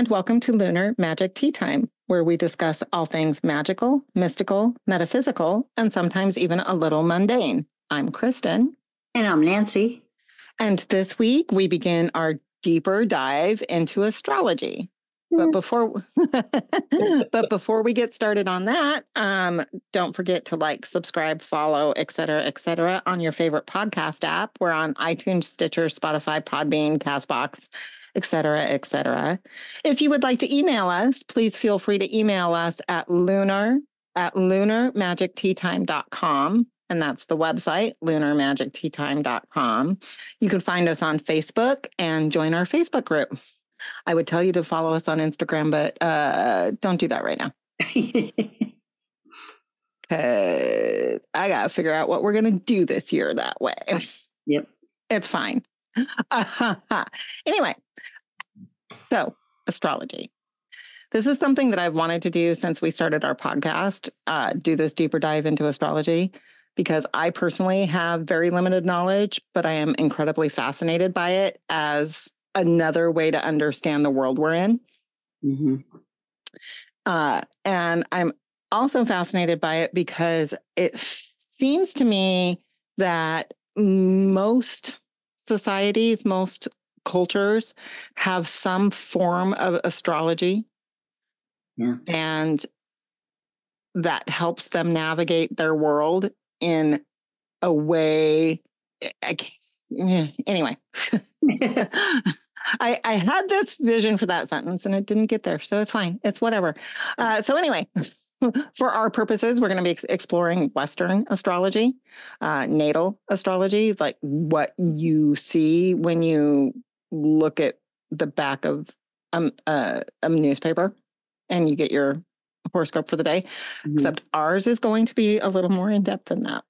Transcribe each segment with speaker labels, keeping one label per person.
Speaker 1: and welcome to Lunar Magic Tea Time, where we discuss all things magical, mystical, metaphysical, and sometimes even a little mundane. I'm Kristen.
Speaker 2: And I'm Nancy.
Speaker 1: And this week we begin our deeper dive into astrology. But
Speaker 2: Mm.
Speaker 1: before but before we get started on that, um, don't forget to like, subscribe, follow, et cetera, et cetera, on your favorite podcast app. We're on iTunes, Stitcher, Spotify, Podbean, Castbox, et cetera, et cetera. If you would like to email us, please feel free to email us at lunar at lunarmagicteatime.com. And that's the website, lunarmagicteatime.com. You can find us on Facebook and join our Facebook group. I would tell you to follow us on Instagram, but uh, don't do that right now. Cause I gotta figure out what we're gonna do this year that way.
Speaker 2: yep.
Speaker 1: It's fine. anyway, so astrology. This is something that I've wanted to do since we started our podcast, uh, do this deeper dive into astrology, because I personally have very limited knowledge, but I am incredibly fascinated by it as another way to understand the world we're in.
Speaker 2: hmm
Speaker 1: Uh, and I'm also fascinated by it because it f- seems to me that most societies, most cultures have some form of astrology.
Speaker 2: Yeah.
Speaker 1: And that helps them navigate their world in a way. I can't, yeah, anyway, I, I had this vision for that sentence and it didn't get there. So it's fine. It's whatever. Uh, so, anyway, for our purposes, we're going to be ex- exploring Western astrology, uh, natal astrology, like what you see when you look at the back of um, uh, a newspaper and you get your horoscope for the day.
Speaker 2: Mhm.
Speaker 1: Except ours is going to be a little more in depth than that.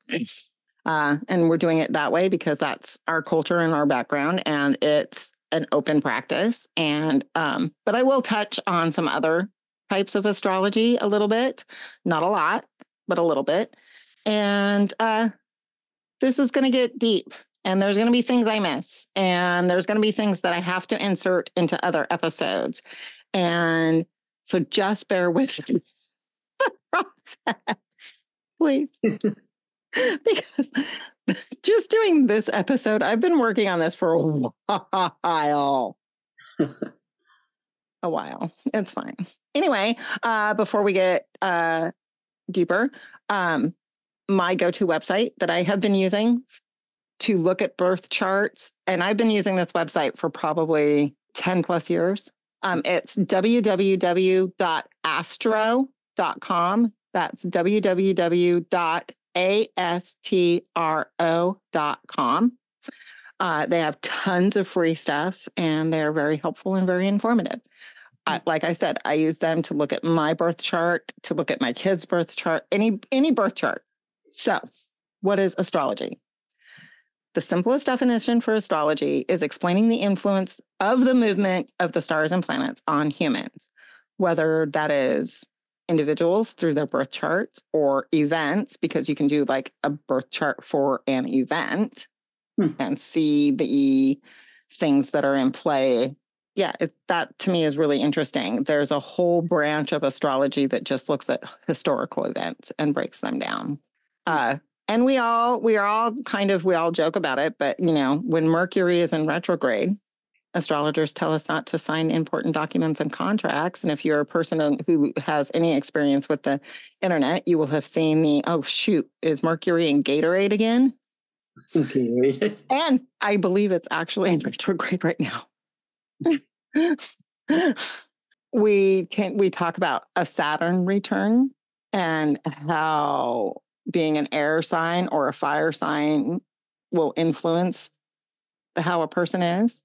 Speaker 1: Uh, and we're doing it that way because that's our culture and our background, and it's an open practice. And um, but I will touch on some other types of astrology a little bit, not a lot, but a little bit. And uh, this is going to get deep, and there's going to be things I miss, and there's going to be things that I have to insert into other episodes, and so just bear with the process, please because just doing this episode, I've been working on this for a while. A while. It's fine. Anyway, uh, before we get uh, deeper, um, my go to website that I have been using to look at birth charts, and I've been using this website for probably 10 plus years. Um, it's www.astro.com. That's www.astro.com. Uh, they have tons of free stuff and they're very helpful and very informative. I, like I said, I use them to look at my birth chart, to look at my kids' birth chart, any any birth chart. So, what is astrology? The simplest definition for astrology is explaining the influence of the movement of the stars and planets on humans, whether that is individuals through their birth charts or events, because you can do like a birth chart for an event
Speaker 2: Hmm.
Speaker 1: and see the things that are in play. Yeah, it, that to me is really interesting. There's a whole branch of astrology that just looks at historical events and breaks them down. Uh, and we all we are all kind of we all joke about it, but you know, when Mercury is in retrograde, astrologers tell us not to sign important documents and contracts. And if you're a person who has any experience with the internet, you will have seen the oh shoot, is Mercury in Gatorade again? And I believe it's actually in retrograde right now. we can we talk about a Saturn return and how being an air sign or a fire sign will influence how a person is.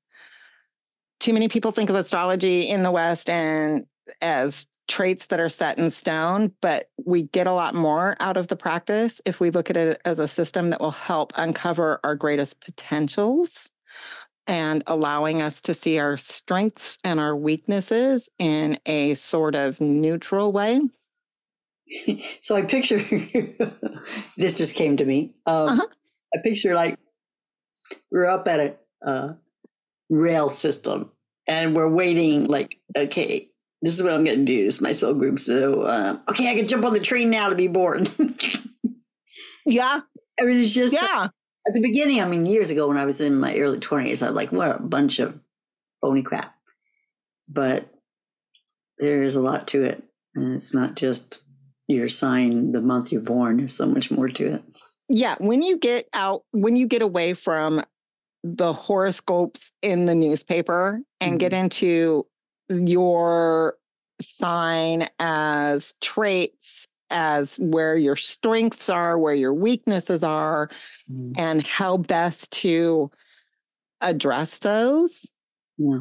Speaker 1: Too many people think of astrology in the West and as traits that are set in stone, but we get a lot more out of the practice if we look at it as a system that will help uncover our greatest potentials and allowing us to see our strengths and our weaknesses in a sort of neutral way.
Speaker 2: so I picture this just came to me. Um,
Speaker 1: Uh-huh.
Speaker 2: I picture like we're up at a uh, rail system, and we're waiting. Like, okay, this is what I'm going to do. This is my soul group. So, uh, okay, I can jump on the train now to be born.
Speaker 1: yeah.
Speaker 2: I mean, it's just
Speaker 1: Yeah.
Speaker 2: at the beginning. I mean, years ago when I was in my early 20s, I was like, what a bunch of phony crap. But there is a lot to it. And it's not just your sign, the month you're born. There's so much more to it.
Speaker 1: Yeah. When you get out, when you get away from the horoscopes in the newspaper and get into your sign as traits, as where your strengths are, where your weaknesses are, and how best to address those,
Speaker 2: Yeah.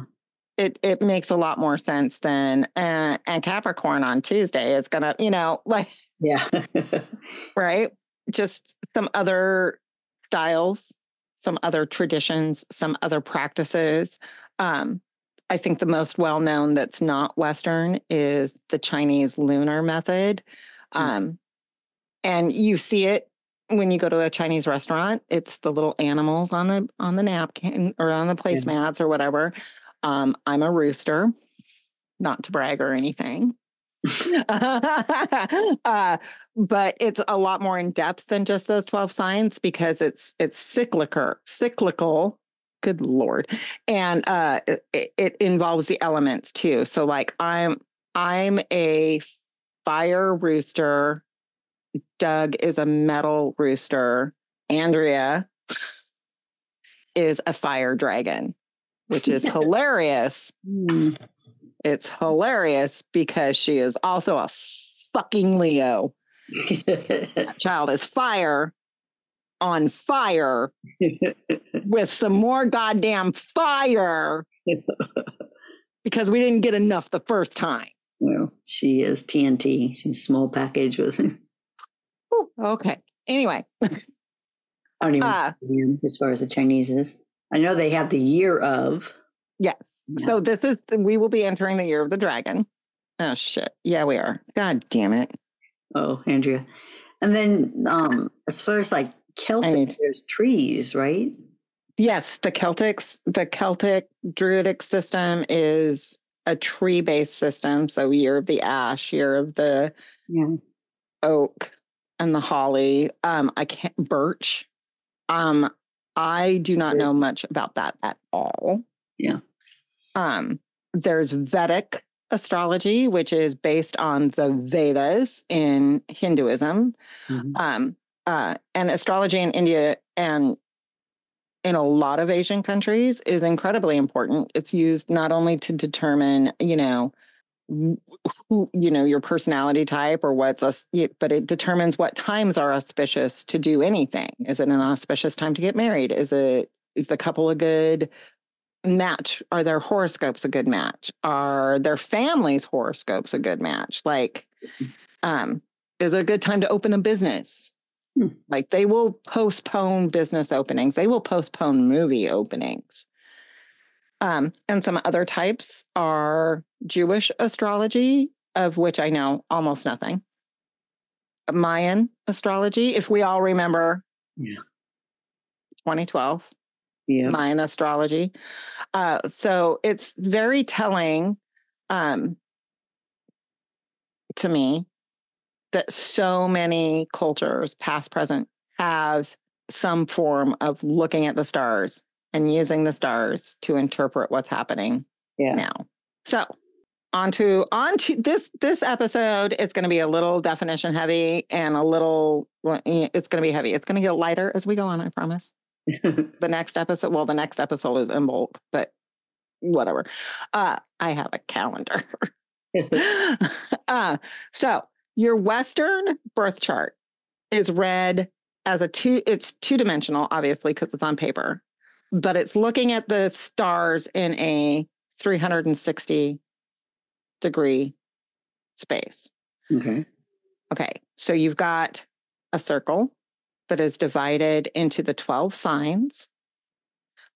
Speaker 1: it it makes a lot more sense than uh, and Capricorn on Tuesday is gonna, you know, like
Speaker 2: Yeah.
Speaker 1: right, just some other styles, some other traditions, some other practices. Um, I think the most well known that's not Western is the Chinese lunar method.
Speaker 2: Mm.
Speaker 1: Um, and you see it when you go to a Chinese restaurant. It's the little animals on the on the napkin or on the placemats or whatever. Um, I'm a rooster, not to brag or anything. uh, but it's a lot more in depth than just those 12 signs because it's it's cyclical cyclical good lord. And uh it, it involves the elements too. So like i'm i'm a fire rooster. Doug is a metal rooster. Andrea is a fire dragon which is hilarious.
Speaker 2: Mm.
Speaker 1: it's hilarious because she is also a fucking Leo. That child is fire on fire with some more goddamn fire because we didn't get enough the first time.
Speaker 2: well, she is TNT. She's small package with.
Speaker 1: Okay. Anyway,
Speaker 2: I don't even
Speaker 1: uh,
Speaker 2: know as far as the Chinese is. I know they have the year of.
Speaker 1: yes.
Speaker 2: Yeah.
Speaker 1: So this is, we will be entering the year of the dragon. Oh, shit. Yeah, we are. God damn it.
Speaker 2: Oh, Andrea. And then um as far as like Celtic,
Speaker 1: need-
Speaker 2: there's trees, right?
Speaker 1: Yes, the Celtics, the Celtic Druidic system is a tree based system. So, year of the ash, year of the
Speaker 2: Yeah.
Speaker 1: oak and the holly. Um, I can't birch. Um, I do not know much about that at all.
Speaker 2: Yeah.
Speaker 1: Um, there's Vedic astrology, which is based on the Vedas in Hinduism
Speaker 2: Mhm.
Speaker 1: um, uh, and astrology in India and in a lot of Asian countries is incredibly important. It's used not only to determine, you know, who, you know, your personality type or what's us, but it determines what times are auspicious to do anything. Is it an auspicious time to get married? Is it is the couple a good match? Are their horoscopes a good match? Are their families' horoscopes a good match? Like, um, is it a good time to open a business?
Speaker 2: Hmm.
Speaker 1: Like they will postpone business openings. They will postpone movie openings. Um, and some other types are Jewish astrology, of which I know almost nothing. Mayan astrology, if we all remember
Speaker 2: Yeah.
Speaker 1: 2012.
Speaker 2: Yeah.
Speaker 1: Mayan astrology. Uh, so it's very telling um, to me that so many cultures, past, present, have some form of looking at the stars and using the stars to interpret what's happening
Speaker 2: Yeah.
Speaker 1: now. So on to on to this this episode is going to be a little definition heavy and a little it's going to be heavy. It's going to get lighter as we go on, I promise the next episode well the next episode is in bulk but whatever uh i have a calendar uh so your western birth chart is read as a two it's two dimensional obviously because it's on paper but it's looking at the stars in a 360 degree space
Speaker 2: okay.
Speaker 1: Okay, so you've got a circle that is divided into the 12 signs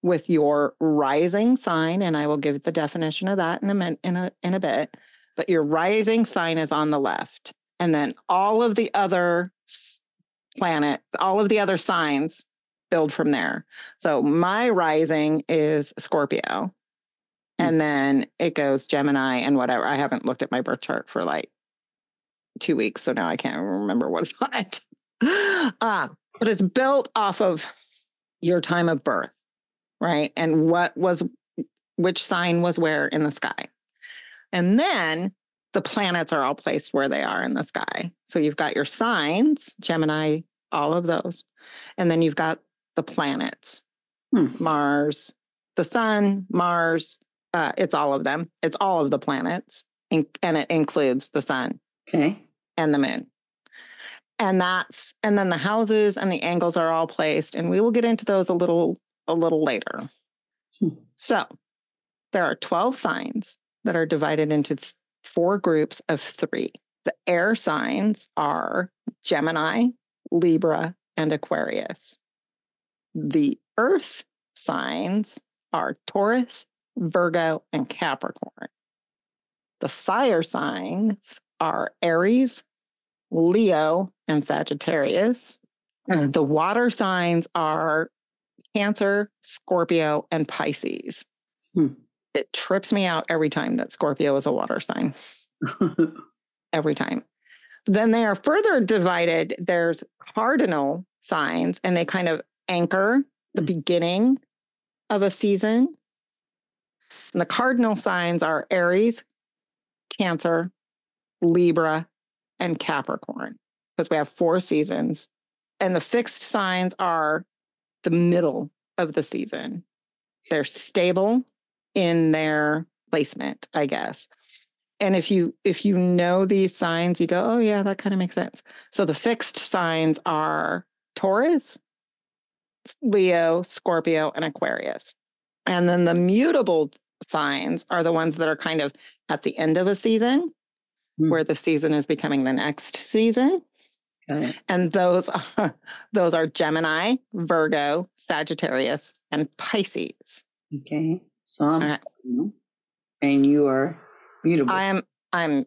Speaker 1: with your rising sign, and I will give the definition of that in a, min- in a, in a bit. But your rising sign is on the left, and then all of the other s- planet, all of the other signs build from there. So my rising is Scorpio, And then it goes Gemini and whatever. I haven't looked at my birth chart for like two weeks. So now I can't remember what's on it. Uh, but it's built off of your time of birth, right? And what was, which sign was where in the sky. And then the planets are all placed where they are in the sky. So you've got your signs, Gemini, all of those. And then you've got the planets,
Speaker 2: Hmm.
Speaker 1: Mars, the sun, Mars, uh, it's all of them. It's all of the planets, and, and it includes the sun
Speaker 2: Okay.
Speaker 1: and the moon. And that's and then the houses and the angles are all placed, and we will get into those a little a little later.
Speaker 2: Hmm.
Speaker 1: So there are 12 signs that are divided into four groups of three. The air signs are Gemini, Libra, and Aquarius. The earth signs are Taurus, Virgo, and Capricorn. The fire signs are Aries, Leo, and Sagittarius. And the water signs are Cancer, Scorpio, and Pisces.
Speaker 2: Hmm.
Speaker 1: It trips me out every time that Scorpio is a water sign, every time. Then they are further divided. There's cardinal signs, and they kind of anchor the
Speaker 2: Hmm.
Speaker 1: beginning of a season. And the cardinal signs are Aries, Cancer, Libra, and Capricorn, because we have four seasons. And the fixed signs are the middle of the season. They're stable in their placement, I guess. And if you if you know these signs, you go, oh yeah, that kind of makes sense. So the fixed signs are Taurus, Leo, Scorpio, and Aquarius. And then the mutable signs are the ones that are kind of at the end of a season,
Speaker 2: Hmm.
Speaker 1: where the season is becoming the next season.
Speaker 2: It.
Speaker 1: And those are, those are Gemini, Virgo, Sagittarius, and Pisces.
Speaker 2: Okay. So I'm, and you are mutable.
Speaker 1: I am I'm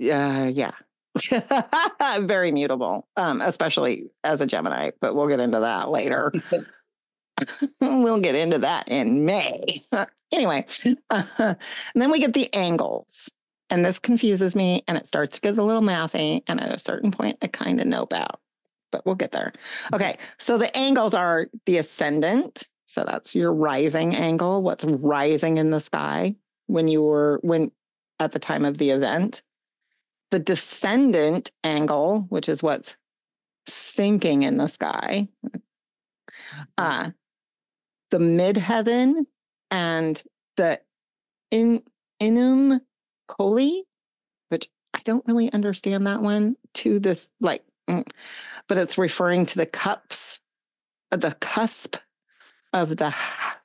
Speaker 1: uh yeah. Very mutable, um, especially as a Gemini, but we'll get into that later. we'll get into that in May. anyway, and then we get the angles. And this confuses me and it starts to get a little mathy. And at a certain point, I kind of know about, but we'll get there. Okay. So the angles are the ascendant. So that's your rising angle, what's rising in the sky when you were, when at the time of the event. The descendant angle, which is what's sinking in the sky. Uh, the midheaven and the in imum coeli, which I don't really understand that one to this like, mm, but it's referring to the cups, the cusp of the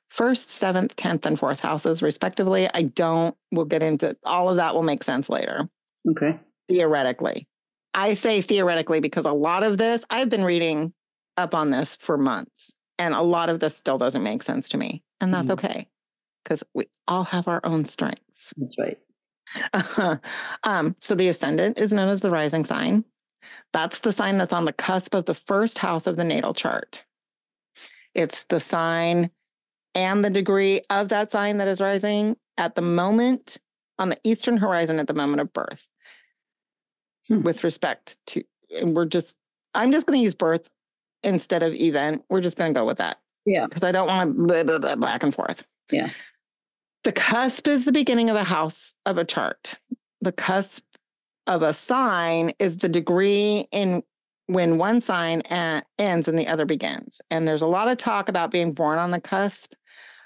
Speaker 1: first, seventh, tenth, and fourth houses, respectively. I don't. We'll get into all of that. Will make sense later
Speaker 2: okay.
Speaker 1: theoretically. I say theoretically because a lot of this, I've been reading up on this for months, and a lot of this still doesn't make sense to me. And that's
Speaker 2: Mhm.
Speaker 1: okay because we all have our own strengths.
Speaker 2: That's right.
Speaker 1: um, so the ascendant is known as the rising sign. That's the sign that's on the cusp of the first house of the natal chart. It's the sign and the degree of that sign that is rising at the moment on the eastern horizon at the moment of birth.
Speaker 2: Hmm.
Speaker 1: With respect to, and we're just, I'm just going to use birth instead of event. We're just going to go with that
Speaker 2: Yeah.
Speaker 1: because I don't want to blah, blah, blah, back and forth.
Speaker 2: Yeah.
Speaker 1: The cusp is the beginning of a house of a chart. The cusp of a sign is the degree in when one sign ends and the other begins. And there's a lot of talk about being born on the cusp.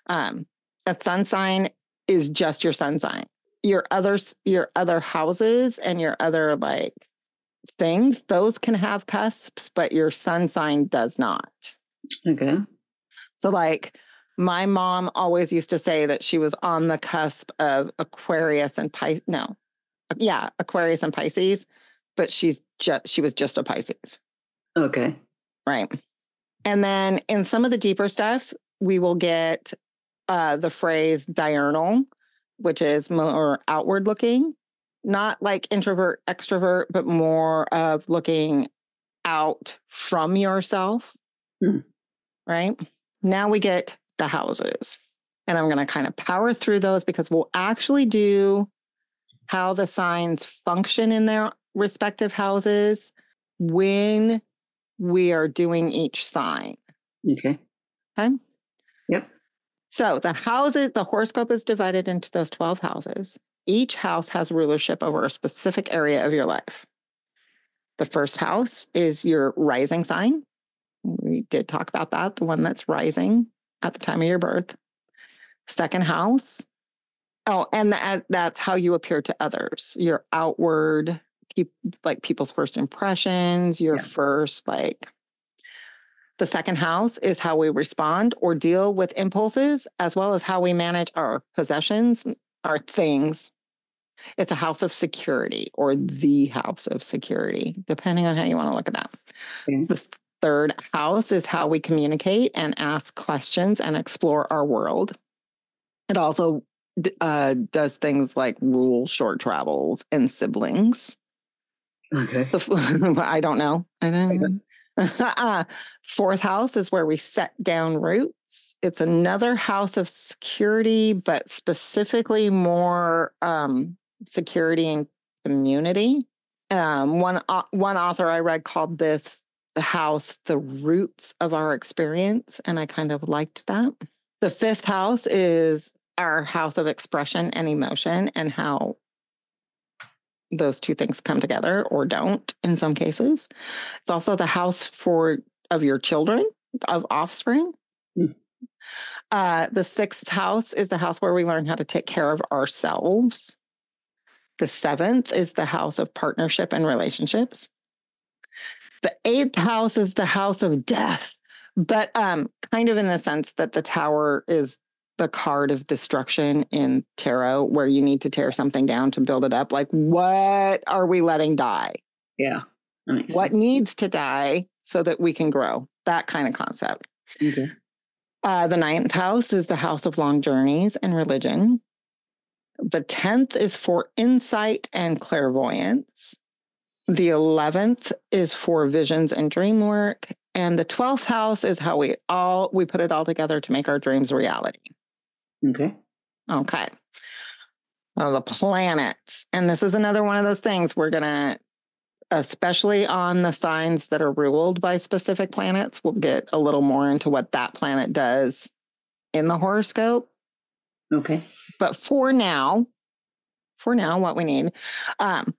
Speaker 1: Um, a sun sign is just your sun sign. Your others, your other houses and your other like things, those can have cusps, but your sun sign does not.
Speaker 2: Okay.
Speaker 1: So, like, my mom always used to say that she was on the cusp of Aquarius and Pisces. No, yeah, Aquarius and Pisces, but she's just she was just a Pisces,
Speaker 2: Okay.
Speaker 1: right? And then in some of the deeper stuff, we will get uh, the phrase diurnal, which is more outward looking, not like introvert, extrovert, but more of looking out from yourself.
Speaker 2: Hmm.
Speaker 1: Right now, we get the houses. And I'm going to kind of power through those because we'll actually do how the signs function in their respective houses when we are doing each sign.
Speaker 2: Okay.
Speaker 1: Okay.
Speaker 2: Yep.
Speaker 1: So the houses, the horoscope is divided into those 12 houses. Each house has rulership over a specific area of your life. The first house is your rising sign. We did talk about that, the one that's rising at the time of your birth. Second house. Oh, and that, that's how you appear to others. Your outward, keep like people's first impressions, your
Speaker 2: Yeah.
Speaker 1: first like the second house is how we respond or deal with impulses, as well as how we manage our possessions, our things. It's a house of security or the house of security, depending on how you want to look at that.
Speaker 2: Okay.
Speaker 1: The third house is how we communicate and ask questions and explore our world. It also uh, does things like rule short travels and siblings.
Speaker 2: Okay.
Speaker 1: The I don't know. I don't. uh, fourth house is where we set down roots. It's another house of security, but specifically more um, security and community. Um, one au- one author I read called this the house the roots of our experience, and I kind of liked that. The fifth house is our house of expression and emotion, and how those two things come together or don't in some cases. It's also the house for of your children, of offspring.
Speaker 2: Mm.
Speaker 1: Uh, the sixth house is the house where we learn how to take care of ourselves. The seventh is the house of partnership and relationships. The eighth house is the house of death, but um, kind of in the sense that the tower is the card of destruction in tarot, where you need to tear something down to build it up. Like, what are we letting die?
Speaker 2: Yeah.
Speaker 1: What needs to die so that we can grow? That kind of concept.
Speaker 2: sense. Okay.
Speaker 1: Uh, the ninth house is the house of long journeys and religion. The 10th is for insight and clairvoyance. The 11th is for visions and dream work. And the 12th house is how we all we put it all together to make our dreams reality.
Speaker 2: Okay.
Speaker 1: Okay. Well, the planets. And this is another one of those things we're going to, especially on the signs that are ruled by specific planets, we'll get a little more into what that planet does in the horoscope.
Speaker 2: Okay.
Speaker 1: But for now, for now, what we need, um,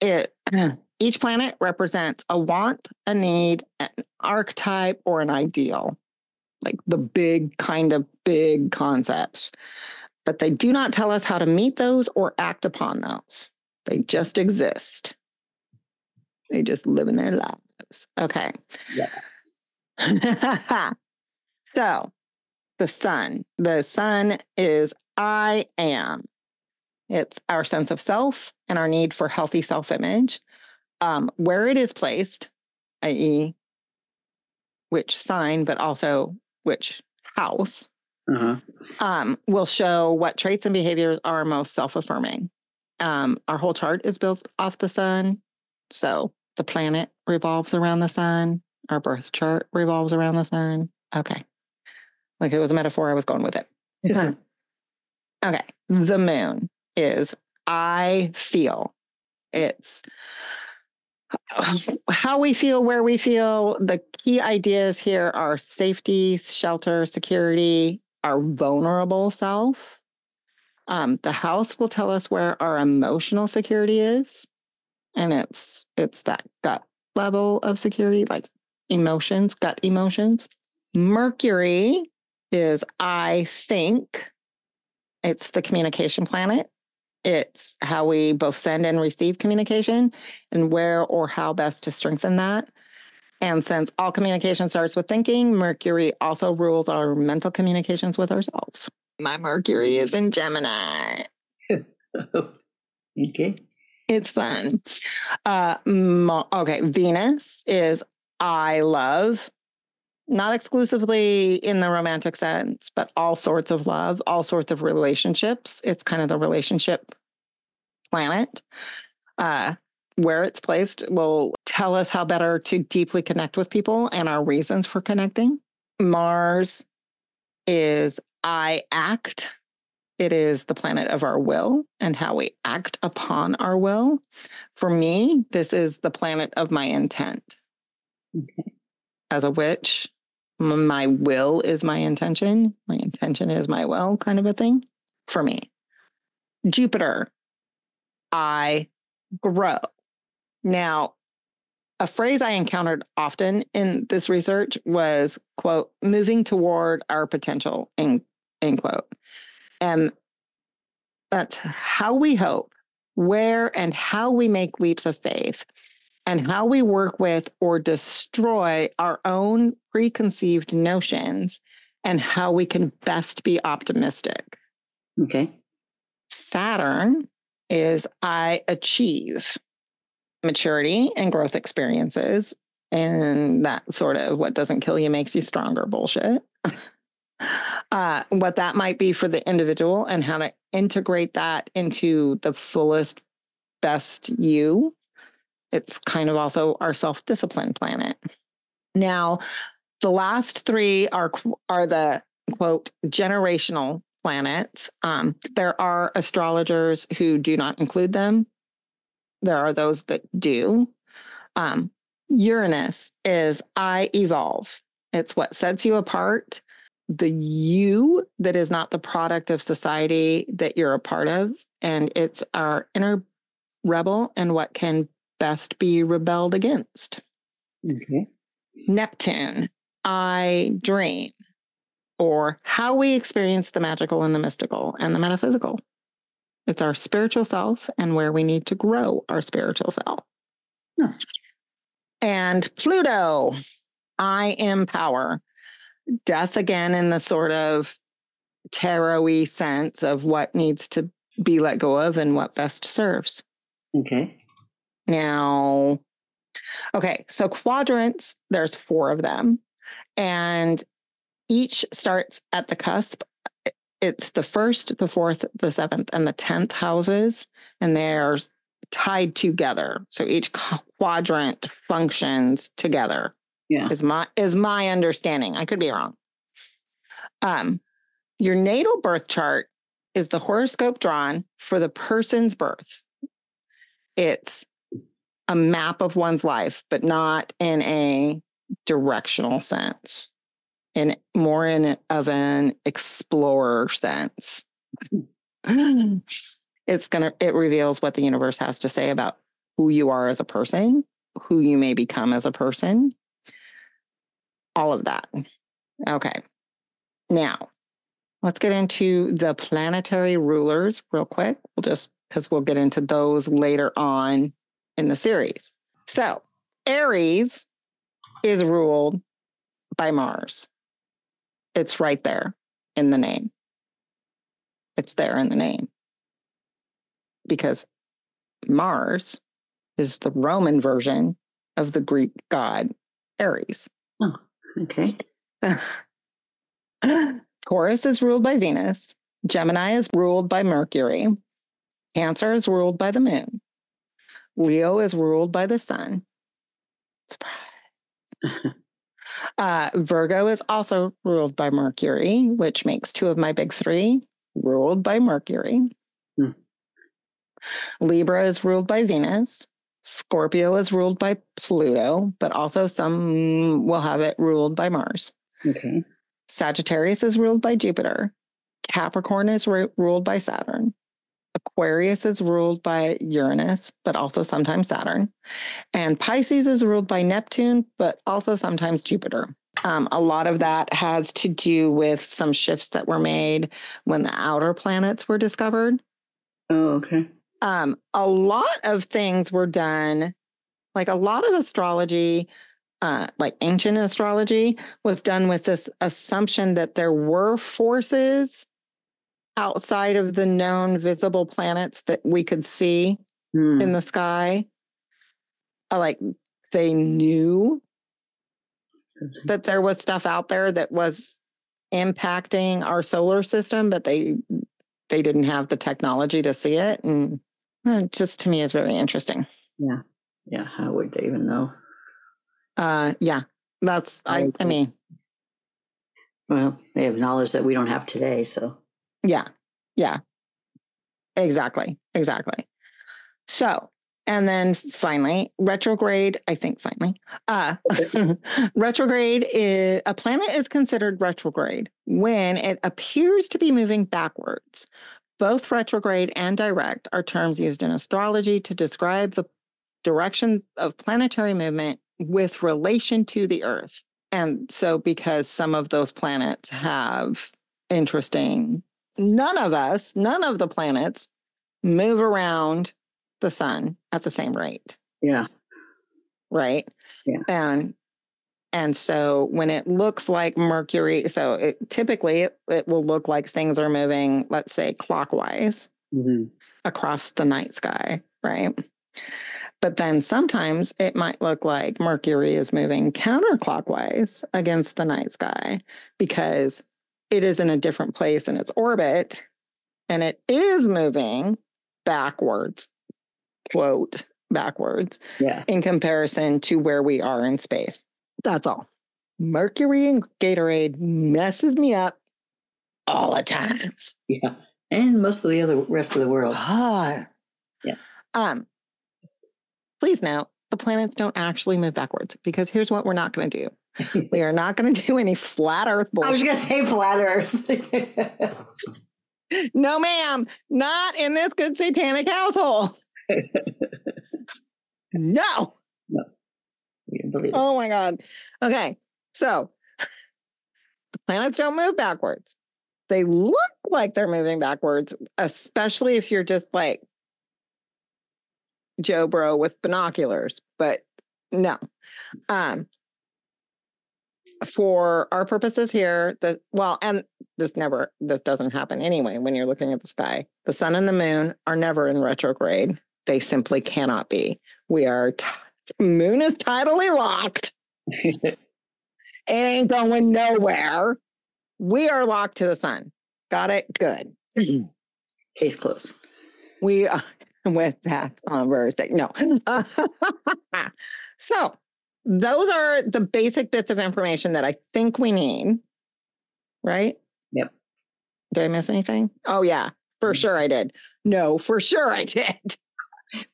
Speaker 1: it each planet represents a want, a need, an archetype, or an ideal, like the big kind of big concepts. But they do not tell us how to meet those or act upon those. They just exist. They just live in their lives. Okay.
Speaker 2: Yes.
Speaker 1: so the sun, the sun is I am. It's our sense of self and our need for healthy self image. Um, where it is placed, i.e., which sign, but also which house,
Speaker 2: Uh-huh.
Speaker 1: um, will show what traits and behaviors are most self affirming. Um, our whole chart is built off the sun. So the planet revolves around the sun. Our birth chart revolves around the sun. Okay. Like it was a metaphor, I was going with it. Okay. The moon is I feel. It's how we feel, where we feel. The key ideas here are safety, shelter, security, our vulnerable self. Um, the house will tell us where our emotional security is. And it's it's that gut level of security, like emotions, gut emotions. Mercury is I think. It's the communication planet. It's how we both send and receive communication and where or how best to strengthen that. And since all communication starts with thinking, Mercury also rules our mental communications with ourselves. My Mercury is in Gemini.
Speaker 2: okay.
Speaker 1: It's fun. Uh, Mo- okay, Venus is I love, not exclusively in the romantic sense, but all sorts of love, all sorts of relationships. It's kind of the relationship planet. Uh, where it's placed will tell us how better to deeply connect with people and our reasons for connecting. Mars is I act. It is the planet of our will and how we act upon our will. For me, this is the planet of my intent.
Speaker 2: Okay.
Speaker 1: As a witch, my will is my intention. My intention is my will, kind of a thing for me. Jupiter, I grow. Now, a phrase I encountered often in this research was, quote, moving toward our potential, end, end quote. And that's how we hope, where and how we make leaps of faith, and how we work with or destroy our own preconceived notions, and how we can best be optimistic.
Speaker 2: Okay.
Speaker 1: Saturn is I achieve maturity and growth experiences and that sort of what doesn't kill you makes you stronger bullshit. uh, what that might be for the individual and how to integrate that into the fullest, best you. It's kind of also our self discipline planet. Now, the last three are are the quote generational planets. Um, there are astrologers who do not include them. There are those that do. Um, Uranus is I evolve. It's what sets you apart. The you that is not the product of society that you're a part of. And it's our inner rebel and what can best be rebelled against.
Speaker 2: Okay.
Speaker 1: Neptune, I dream, or how we experience the magical and the mystical and the metaphysical. It's our spiritual self and where we need to grow our spiritual self.
Speaker 2: Huh.
Speaker 1: And Pluto, I am power. Death again in the sort of tarot sense of what needs to be let go of and what best serves.
Speaker 2: Okay.
Speaker 1: Now, okay, so quadrants, there's four of them, and each starts at the cusp. It's the first, the fourth, the seventh, and the tenth houses, and they're tied together. So each quadrant functions together.
Speaker 2: Yeah.
Speaker 1: Is my is my understanding. I could be wrong. Um, your natal birth chart is the horoscope drawn for the person's birth. It's a map of one's life, but not in a directional sense, in more in of an explorer sense. it's gonna it reveals what the universe has to say about who you are as a person, who you may become as a person, all of that. Okay. Now, let's get into the planetary rulers real quick. We'll just because we'll get into those later on in the series. So, Aries is ruled by Mars. It's right there in the name. It's there in the name. Because Mars is the Roman version of the Greek god Ares.
Speaker 2: Oh, okay.
Speaker 1: Taurus is ruled by Venus. Gemini is ruled by Mercury. Cancer is ruled by the moon. Leo is ruled by the sun. Surprise. Uh, Virgo is also ruled by Mercury, which makes two of my big three ruled by Mercury.
Speaker 2: Hmm.
Speaker 1: Libra is ruled by Venus. Scorpio is ruled by Pluto, but also some will have it ruled by Mars.
Speaker 2: Okay.
Speaker 1: Sagittarius is ruled by Jupiter. Capricorn is ru- ruled by Saturn. Aquarius is ruled by Uranus, but also sometimes Saturn. And Pisces is ruled by Neptune, but also sometimes Jupiter. Um, a lot of that has to do with some shifts that were made when the outer planets were discovered.
Speaker 2: Oh, okay.
Speaker 1: Um, a lot of things were done, like a lot of astrology, uh, like ancient astrology, was done with this assumption that there were forces outside of the known visible planets that we could see
Speaker 2: Hmm.
Speaker 1: in the sky. Uh, Like they knew that there was stuff out there that was impacting our solar system, but they they didn't have the technology to see it, and uh, just to me is very interesting.
Speaker 2: Yeah. Yeah. How would they even know?
Speaker 1: Uh, yeah, that's I. I mean,
Speaker 2: Well, they have knowledge that we don't have today. So,
Speaker 1: Yeah. Yeah. Exactly. Exactly. So, and then finally, retrograde, I think finally, uh, retrograde is a planet is considered retrograde when it appears to be moving backwards. Both retrograde and direct are terms used in astrology to describe the direction of planetary movement with relation to the Earth. And so, because some of those planets have interesting, none of us, none of the planets move around the sun at the same rate,
Speaker 2: yeah.
Speaker 1: right?
Speaker 2: Yeah.
Speaker 1: And and so when it looks like Mercury, so it typically it, it will look like things are moving, let's say clockwise
Speaker 2: hmm
Speaker 1: across the night sky, right? But then sometimes it might look like Mercury is moving counterclockwise against the night sky because it is in a different place in its orbit and it is moving backwards, quote, backwards
Speaker 2: Yeah.
Speaker 1: in comparison to where we are in space. That's all. Mercury and Gatorade messes me up all the times.
Speaker 2: Yeah. And most of the other rest of the world.
Speaker 1: Ah.
Speaker 2: Yeah.
Speaker 1: Um, please note the planets don't actually move backwards because here's what we're not going to do. We are not going to do any flat Earth
Speaker 2: I was going to say flat Earth.
Speaker 1: No, ma'am, not in this good satanic household. No.
Speaker 2: believe.
Speaker 1: Oh my God. Okay. So the planets don't move backwards. They look like they're moving backwards, especially if you're just like Joe Bro with binoculars. But no. Um for our purposes here, the well, and this never this doesn't happen anyway when you're looking at the sky. The sun and the moon are never in retrograde. They simply cannot be. We are t- moon is tidally locked. It ain't going nowhere. We are locked to the sun. Got it? Good.
Speaker 2: Case closed.
Speaker 1: We uh, are with that conversation. No. so those are the basic bits of information that I think we need. Right?
Speaker 2: Yep.
Speaker 1: Did I miss anything? Oh yeah, for sure I did. No, for sure I did.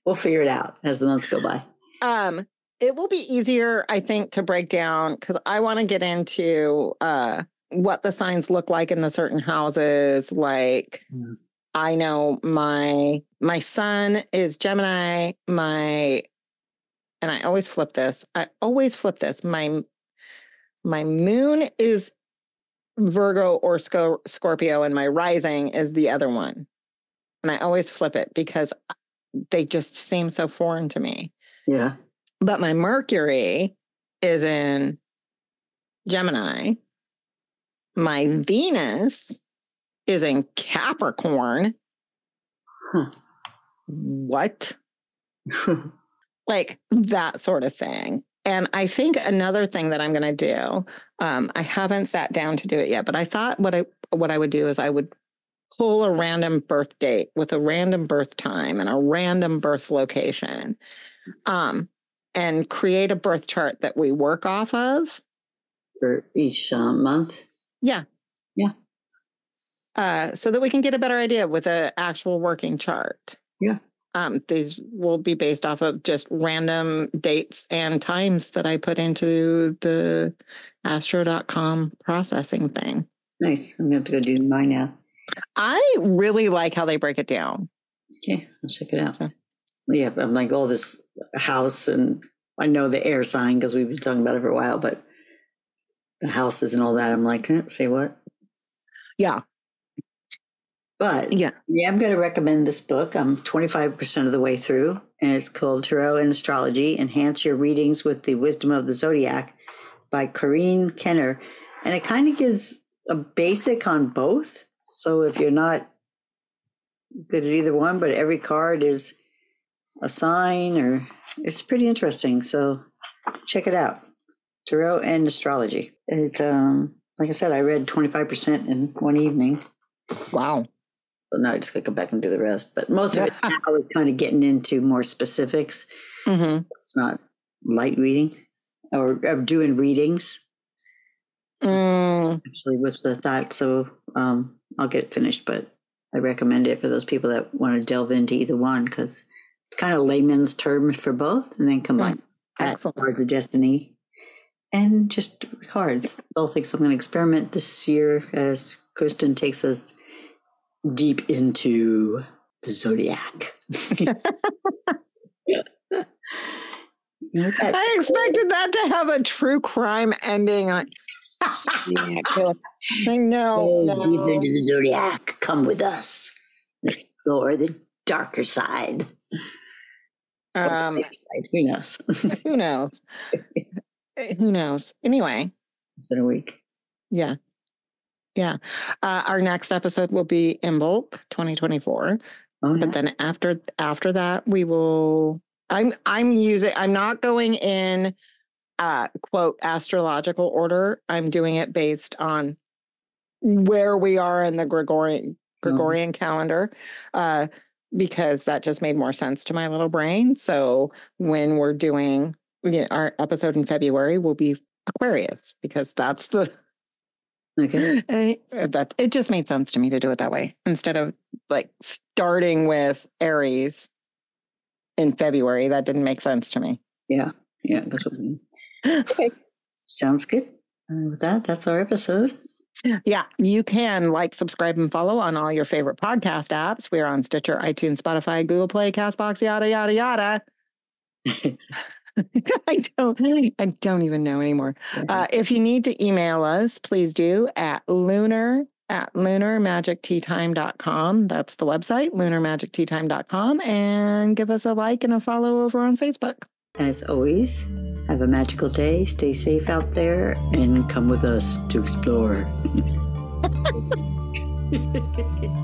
Speaker 2: We'll figure it out as the months go by.
Speaker 1: Um, it will be easier, I think, to break down because I want to get into uh what the signs look like in the certain houses. Like
Speaker 2: Mm.
Speaker 1: I know my my son is Gemini, my and I always flip this. I always flip this. My my moon is Virgo or Scorpio, and my rising is the other one. And I always flip it because they just seem so foreign to me.
Speaker 2: Yeah.
Speaker 1: But my Mercury is in Gemini. My hmm. Venus is in Capricorn.
Speaker 2: Huh.
Speaker 1: What? Like that sort of thing. And I think another thing that I'm going to do, um, I haven't sat down to do it yet, but I thought what I what I would do is I would pull a random birth date with a random birth time and a random birth location, um, and create a birth chart that we work off of.
Speaker 2: For each um, month. Yeah, yeah.
Speaker 1: Uh, so that we can get a better idea with an actual working chart.
Speaker 2: Yeah.
Speaker 1: Um, these will be based off of just random dates and times that I put into the astro.com processing thing.
Speaker 2: Nice. I'm going to have to go do mine now.
Speaker 1: I really like how they break it down.
Speaker 2: Okay. I'll check it out.
Speaker 1: Okay.
Speaker 2: Yeah. I'm like all this house and I know the air sign because we've been talking about it for a while, but the houses and all that. I'm like, huh, say what?
Speaker 1: Yeah.
Speaker 2: But
Speaker 1: Yeah.
Speaker 2: Yeah, I'm going to recommend this book. I'm 25% of the way through, and it's called Tarot and Astrology Enhance Your Readings with the Wisdom of the Zodiac by Corrine Kenner. And it kind of gives a basic on both. So if you're not good at either one, but every card is a sign, or it's pretty interesting. So check it out Tarot and Astrology. It, um, like I said, I read 25% in one evening.
Speaker 1: Wow.
Speaker 2: So now I just got to go back and do the rest. But most of it now is kind of getting into more specifics.
Speaker 1: hmm
Speaker 2: It's not light reading or, or doing readings.
Speaker 1: Mm,
Speaker 2: actually with the thought. So um, I'll get finished, but I recommend it for those people that want to delve into either one because it's kind of layman's term for both, and then combine that
Speaker 1: excellent.
Speaker 2: cards of destiny and just cards. I'll think so. I'm going to experiment this year as Kristen takes us deep into the zodiac. You know, it's got-
Speaker 1: I expected that to have a true crime ending. I, I know.
Speaker 2: Deeper
Speaker 1: no.
Speaker 2: into the zodiac. Come with us. Explore the darker side.
Speaker 1: Um,
Speaker 2: side. Who knows?
Speaker 1: who knows? who knows? Anyway,
Speaker 2: it's been a week.
Speaker 1: yeah. Yeah. Uh, our next episode will be in bulk 2024.
Speaker 2: Oh, yeah.
Speaker 1: but then after after that we will i'm i'm using i'm not going in uh quote astrological order i'm doing it based on where we are in the gregorian gregorian calendar uh because that just made more sense to my little brain so when we're doing you know, our episode in february will be aquarius because that's the
Speaker 2: okay.
Speaker 1: Eh, that it just made sense to me to do it that way instead of like starting with Aries in February. That didn't make sense to me.
Speaker 2: Yeah. Yeah. That's what I mean. Okay. Sounds good. And with that, that's our episode.
Speaker 1: Yeah, you can like, subscribe, and follow on all your favorite podcast apps. We're on Stitcher, iTunes, Spotify, Google Play, Castbox, yada yada yada. I don't, I don't even know anymore. Uh, if you need to email us, please do at lunar at lunarmagicteatime.com. That's the website, lunarmagicteatime.com, and give us a like and a follow over on Facebook.
Speaker 2: As always, have a magical day. Stay safe out there and come with us to explore.